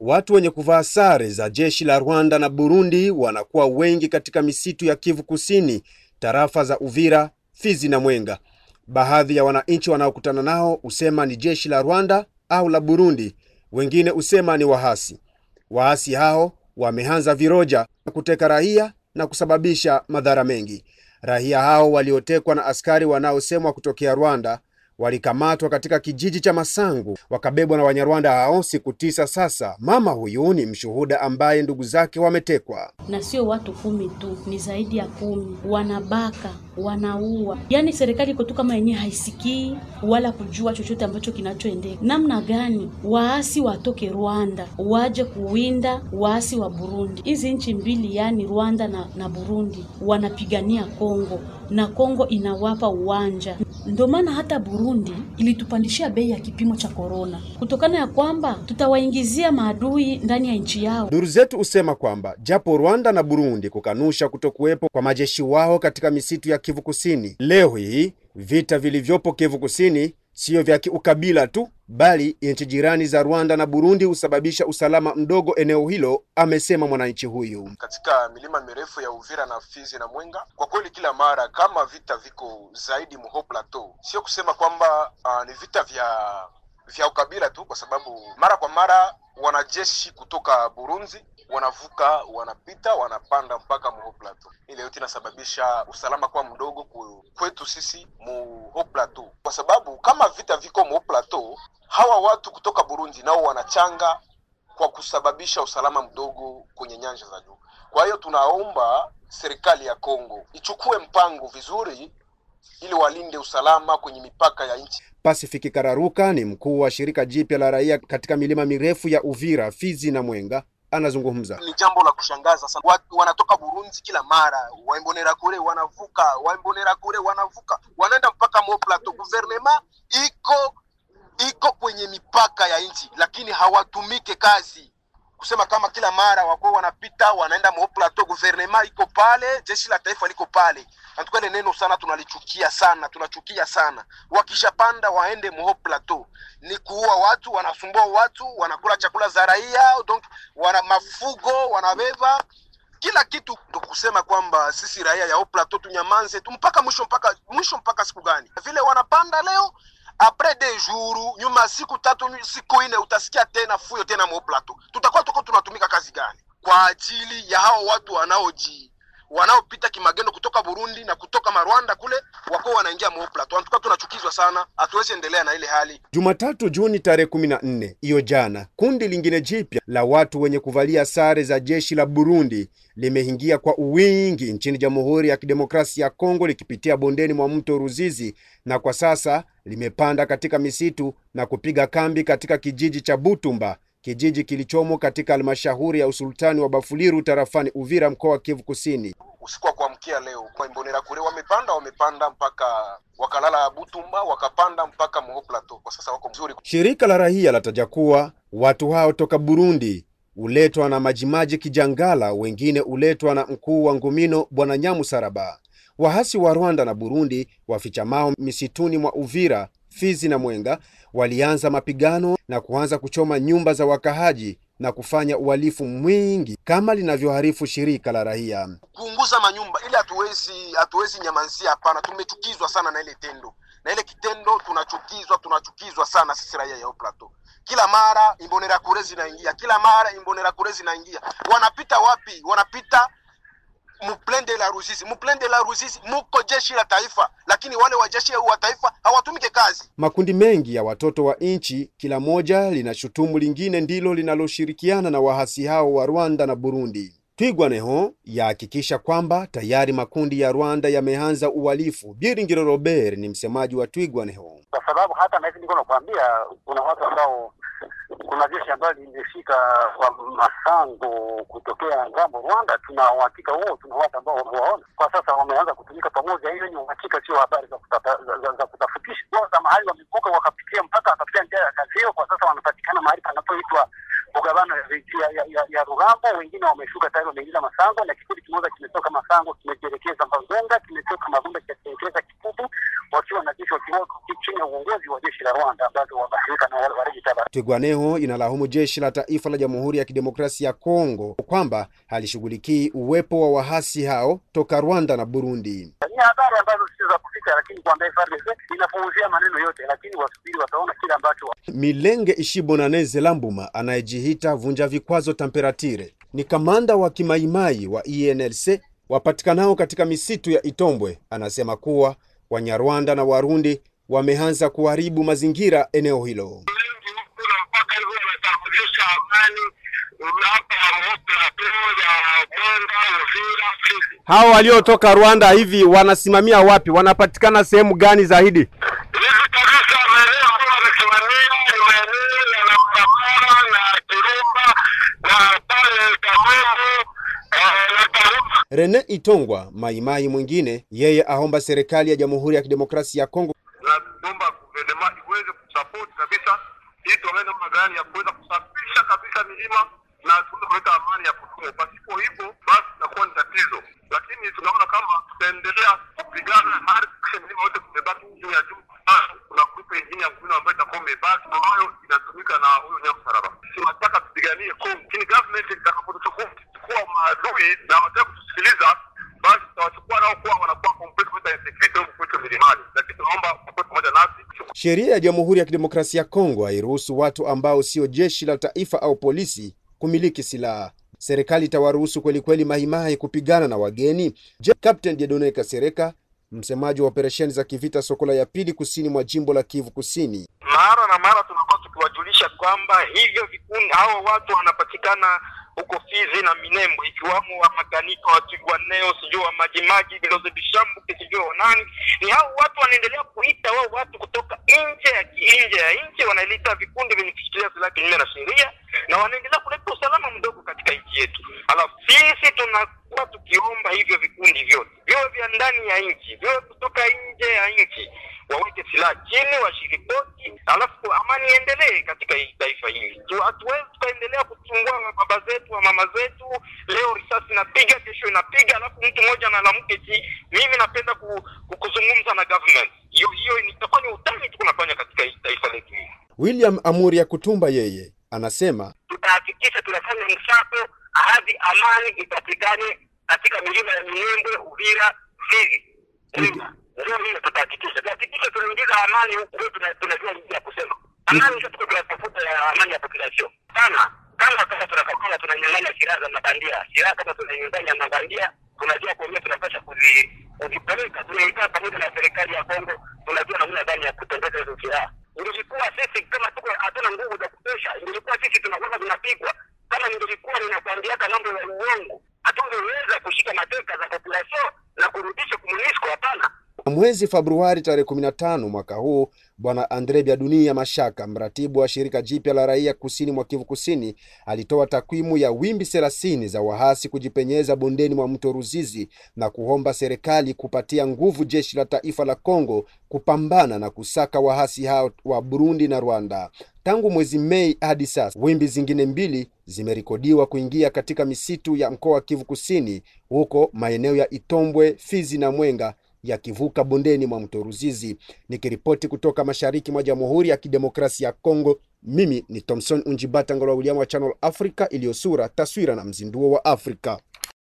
watu wenye kuvaa sare za jeshi la Rwanda na Burundi wanakuwa wengi katika misitu ya Kivu Kusini, tarafa za Uvira, Fizi na Mwenga. Baadhi ya wananchi wanaokutana nao husema ni jeshi la Rwanda au la Burundi, wengine husema ni wahasi. Waasi hao wameanza viroja kuteka raia na kusababisha madhara mengi. Raia hao waliotekwa na askari wanaosemwa kutokea Rwanda walikamatwa katika kijiji cha Masangu wakabebwa na Wanyarwanda hao siku tisa sasa. Mama huyu ni mshuhuda ambaye ndugu zake wametekwa. na sio watu kumi tu, ni zaidi ya kumi. Wanabaka, wanaua, yaani serikali iko tu kama yenyewe haisikii wala kujua chochote ambacho kinachoendeka. Namna gani waasi watoke Rwanda waje kuwinda waasi wa Burundi? Hizi nchi mbili, yaani Rwanda na, na Burundi wanapigania Kongo na Kongo inawapa uwanja. Ndio maana hata Burundi ilitupandishia bei ya kipimo cha korona kutokana ya kwamba tutawaingizia maadui ndani ya nchi yao. Duru zetu husema kwamba japo Rwanda na Burundi kukanusha kutokuwepo kwa majeshi wao katika misitu ya Kivu Kusini, leo hii vita vilivyopo Kivu Kusini siyo vya kiukabila tu, bali nchi jirani za Rwanda na Burundi husababisha usalama mdogo eneo hilo, amesema mwananchi huyu. katika milima mirefu ya Uvira na Fizi na Mwenga. Kwa kweli, kila mara kama vita viko zaidi mho Plateau, sio kusema kwamba uh, ni vita vya vya ukabila tu, kwa sababu mara kwa mara wanajeshi kutoka Burundi wanavuka, wanapita, wanapanda mpaka Muho Plateau. Ile yote inasababisha usalama kwa mdogo kwetu sisi Muho Plateau, kwa sababu kama vita viko Muho Plateau, hawa watu kutoka Burundi nao wanachanga kwa kusababisha usalama mdogo kwenye nyanja za juu. Kwa hiyo tunaomba serikali ya Kongo ichukue mpango vizuri ili walinde usalama kwenye mipaka ya nchi. Pacific Kararuka ni mkuu wa shirika jipya la raia katika milima mirefu ya Uvira, Fizi na Mwenga, anazungumza. Ni jambo la kushangaza sana. Watu wanatoka Burundi kila mara, waimbonera kure wanavuka, waimbonera kure wanavuka, wanaenda mpaka Mo Plateau. Guvernema iko iko kwenye mipaka ya nchi, lakini hawatumike kazi kusema kama kila mara wako wanapita wanaenda Mo Plateau. Guvernema iko pale, jeshi la taifa liko pale. Ile neno sana tunalichukia sana, tunachukia sana. Wakishapanda waende Mo Plateau, ni kuua watu, wanasumbua watu, wanakula chakula za raia, donc wana mafugo wanabeba kila kitu, ndo kusema kwamba sisi raia ya Plateau tunyamanze tu mpaka mwisho, mpaka mwisho, mpaka siku gani? Vile wanapanda leo apres des jours, nyuma siku tatu siku ine, utasikia tena fuyo tena mo Plateau. Tutakuwa tuko tunatumika kazi gani kwa ajili ya hao watu wanaoji wanaopita kimagendo kutoka Burundi na kutoka Marwanda kule wako wanaingia Plateau. Antuka tunachukizwa sana, hatuwezi endelea na ile hali. Jumatatu Juni tarehe 14 hiyo jana, kundi lingine jipya la watu wenye kuvalia sare za jeshi la Burundi limeingia kwa uwingi nchini Jamhuri ya Kidemokrasia ya Kongo likipitia bondeni mwa mto Ruzizi na kwa sasa limepanda katika misitu na kupiga kambi katika kijiji cha Butumba, kijiji kilichomo katika halmashauri ya usultani wa Bafuliru tarafani Uvira, mkoa wa Kivu Kusini. usiku wa kuamkia leo kwa Imbonera kule wamepanda wamepanda mpaka wakalala Butumba wakapanda mpaka Moho Plateau. Kwa sasa wako mzuri. Shirika la raia lataja kuwa watu hao toka Burundi huletwa na Majimaji Kijangala, wengine uletwa na mkuu wa Ngumino Bwana Nyamusaraba. Wahasi wa Rwanda na Burundi wafichamao misituni mwa Uvira, Fizi na Mwenga walianza mapigano na kuanza kuchoma nyumba za wakahaji na kufanya uhalifu mwingi kama linavyoharifu shirika la raia. kuunguza manyumba ili hatuwezi hatuwezi nyamazia, Hapana, tumechukizwa sana na ile tendo na ile kitendo, tunachukizwa tunachukizwa sana sisi raia ya Plateau. Kila mara Imbonera kure zinaingia, kila mara Imbonera kure zinaingia. Wanapita wapi? Wanapita muplende la Ruzizi, muplende la Ruzizi muko jeshi la taifa, lakini wale wa jeshi wa taifa hawatumike kazi. Makundi mengi ya watoto wa nchi, kila moja linashutumu lingine ndilo linaloshirikiana na wahasi hao wa Rwanda na Burundi. Twigwaneho yahakikisha kwamba tayari makundi ya Rwanda yameanza uhalifu. Biringiro Robert ni msemaji wa Twigwaneho. kwa sababu hata na hivi niko nakwambia, kuna watu ambao kuna jeshi ambayo limefika kwa Masango kutokea ng'ambo Rwanda. Tuna uhakika huo, tuna watu ambao wamewaona kwa sasa, wameanza kutumika pamoja. Hiyo ni uhakika, sio habari za, kutafutisha. za, mahali wamevuka wakapitia mpaka wakapitia njia ya Kazio, kwa sasa wanapatikana mahali panapoitwa ya, ya Rugambo, wengine wameshuka tayari wameingiza Masango, na kikundi kimoja kimetoka Masango kimejielekeza Mbangonga, kimetoka Mabunda kimejielekeza Kikubu, wakiwa na jeshi wakiwa chini ya uongozi wa jeshi la Rwanda ambazo wamashirika na wale waregi tabara. Twigwaneho inalaumu jeshi la taifa la Jamhuri ya Kidemokrasia ya Kongo kwamba halishughulikii uwepo wa wahasi hao toka Rwanda na Burundi. Ni habari ambazo sio za kufika, lakini kwamba FARDC inapuuzia maneno yote, lakini wasubiri, wataona kile ambacho Milenge Ishibonaneze Lambuma anayejihita vunja vikwazo Tamperatire ni kamanda wa kimaimai wa ENLC wapatikanao katika misitu ya Itombwe. Anasema kuwa Wanyarwanda na Warundi wameanza kuharibu mazingira eneo hilo. Wanatambulisha amani hapa plateau ya Mwenga, Uvira, Fizi. Hao waliotoka Rwanda hivi wanasimamia wapi? Wanapatikana sehemu gani zaidi? Hivi kabisa maeneo ambayo wamesimamia ni maeneo ya Namkamara na Kirumba na pale Kamembe. Rene Itongwa maimai mwingine, yeye aomba serikali ya Jamhuri ya Kidemokrasia ya Kongo tunaomba guvernema iweze kusapoti kabisa ili tuangalie namna gani ya kuweza kusafisha kabisa milima na tuweze kuleta amani ya kudumu. Pasipo hivyo, basi itakuwa ni tatizo, lakini tunaona kama tutaendelea kupigana hadi kisha milima yote kumebaki juu ya juu. Basi kuna grupu ingine ya mkulima ambayo itakuwa imebaki ambayo inatumika na huyo Nyamusaraba. Tunataka tupiganie Kongo, lakini government itakapotuchukua maadui na wataka kutusikiliza basi tutawachukua nao kuwa wanakuwa complete with insecurity huku kwetu milimani, lakini tunaomba wakuwe pamoja nasi. Sheria ya Jamhuri ya Kidemokrasia ya Kongo hairuhusu watu ambao sio jeshi la taifa au polisi kumiliki silaha. Serikali itawaruhusu kweli kweli maimai kupigana na wageni? Je, Captain Jedone Kasereka, msemaji wa operesheni za kivita Sokola ya pili kusini mwa jimbo la Kivu Kusini, mara na mara tunakuwa tukiwajulisha kwamba hivyo vikundi hao watu wanapatikana huko Fizi na Minembo, ikiwamo wa makanika wa Twigwaneo, sijui wa Majimaji, Biloze Bishambuke, sijui wa nani. Ni hao watu wanaendelea kuita wao watu kutoka nje ya nje ya nchi, wanailita vikundi vyenye kushikilia silaha kinyume na sheria, na wanaendelea kuleta usalama mdogo katika nchi yetu. Alafu sisi tunakuwa tukiomba hivyo vikundi vyote viwe vya ndani ya nchi, viwe kutoka nje ya nchi waweke silaha chini, washiripoti, alafu amani iendelee katika taifa hili. Hatuwezi tukaendelea kuchungua baba zetu wa mama zetu, leo risasi inapiga, kesho inapiga, alafu mtu mmoja analamke ti mimi napenda ku, ku, kuzungumza na government. Hiyo hiyo itakuwa ni utani tu kunafanya katika taifa letu hili. William Amuri ya Kutumba yeye anasema tutahakikisha tunafanya msako hadi amani ipatikane katika milima ya Minembwe, Uvira, Fizi. Ndio hiyo tutahakikisha. Tuhakikishe tunaingiza amani huku, tunajua ya kusema. Amani tunatafuta amani ya population. Sana. Kama kama tunakakana tunanyang'anya silaha za mabandia. Silaha kama tunanyang'anya mabandia, tunajua kwa tunapasha kuzi kuzipeleka. Tunaikaa pamoja na serikali ya Kongo, tunajua namna gani ya kutembeza hizo silaha. Ingekuwa sisi kama tuko hatuna nguvu za kutosha, ingekuwa sisi tunakuwa tunapigwa. Kama ningelikuwa ninakwambiaka mambo ya uongo, hatungeweza kushika mateka za population na kurudisha komunisco. Hapana. Mwezi Februari tarehe 15 mwaka huu, Bwana Andre Byadunia Mashaka, mratibu wa shirika jipya la raia kusini mwa Kivu Kusini, alitoa takwimu ya wimbi 30 za wahasi kujipenyeza bondeni mwa mto Ruzizi na kuomba serikali kupatia nguvu jeshi la taifa la Kongo kupambana na kusaka wahasi hao wa Burundi na Rwanda. Tangu mwezi Mei hadi sasa, wimbi zingine mbili zimerekodiwa kuingia katika misitu ya mkoa wa Kivu Kusini, huko maeneo ya Itombwe, Fizi na Mwenga yakivuka bondeni mwa mto Ruzizi. Nikiripoti kutoka mashariki mwa Jamhuri ya Kidemokrasia ya Kongo, mimi ni Thomson Unjibata Ngolwa William wa Channel Africa, iliyosura taswira na mzinduo wa Afrika.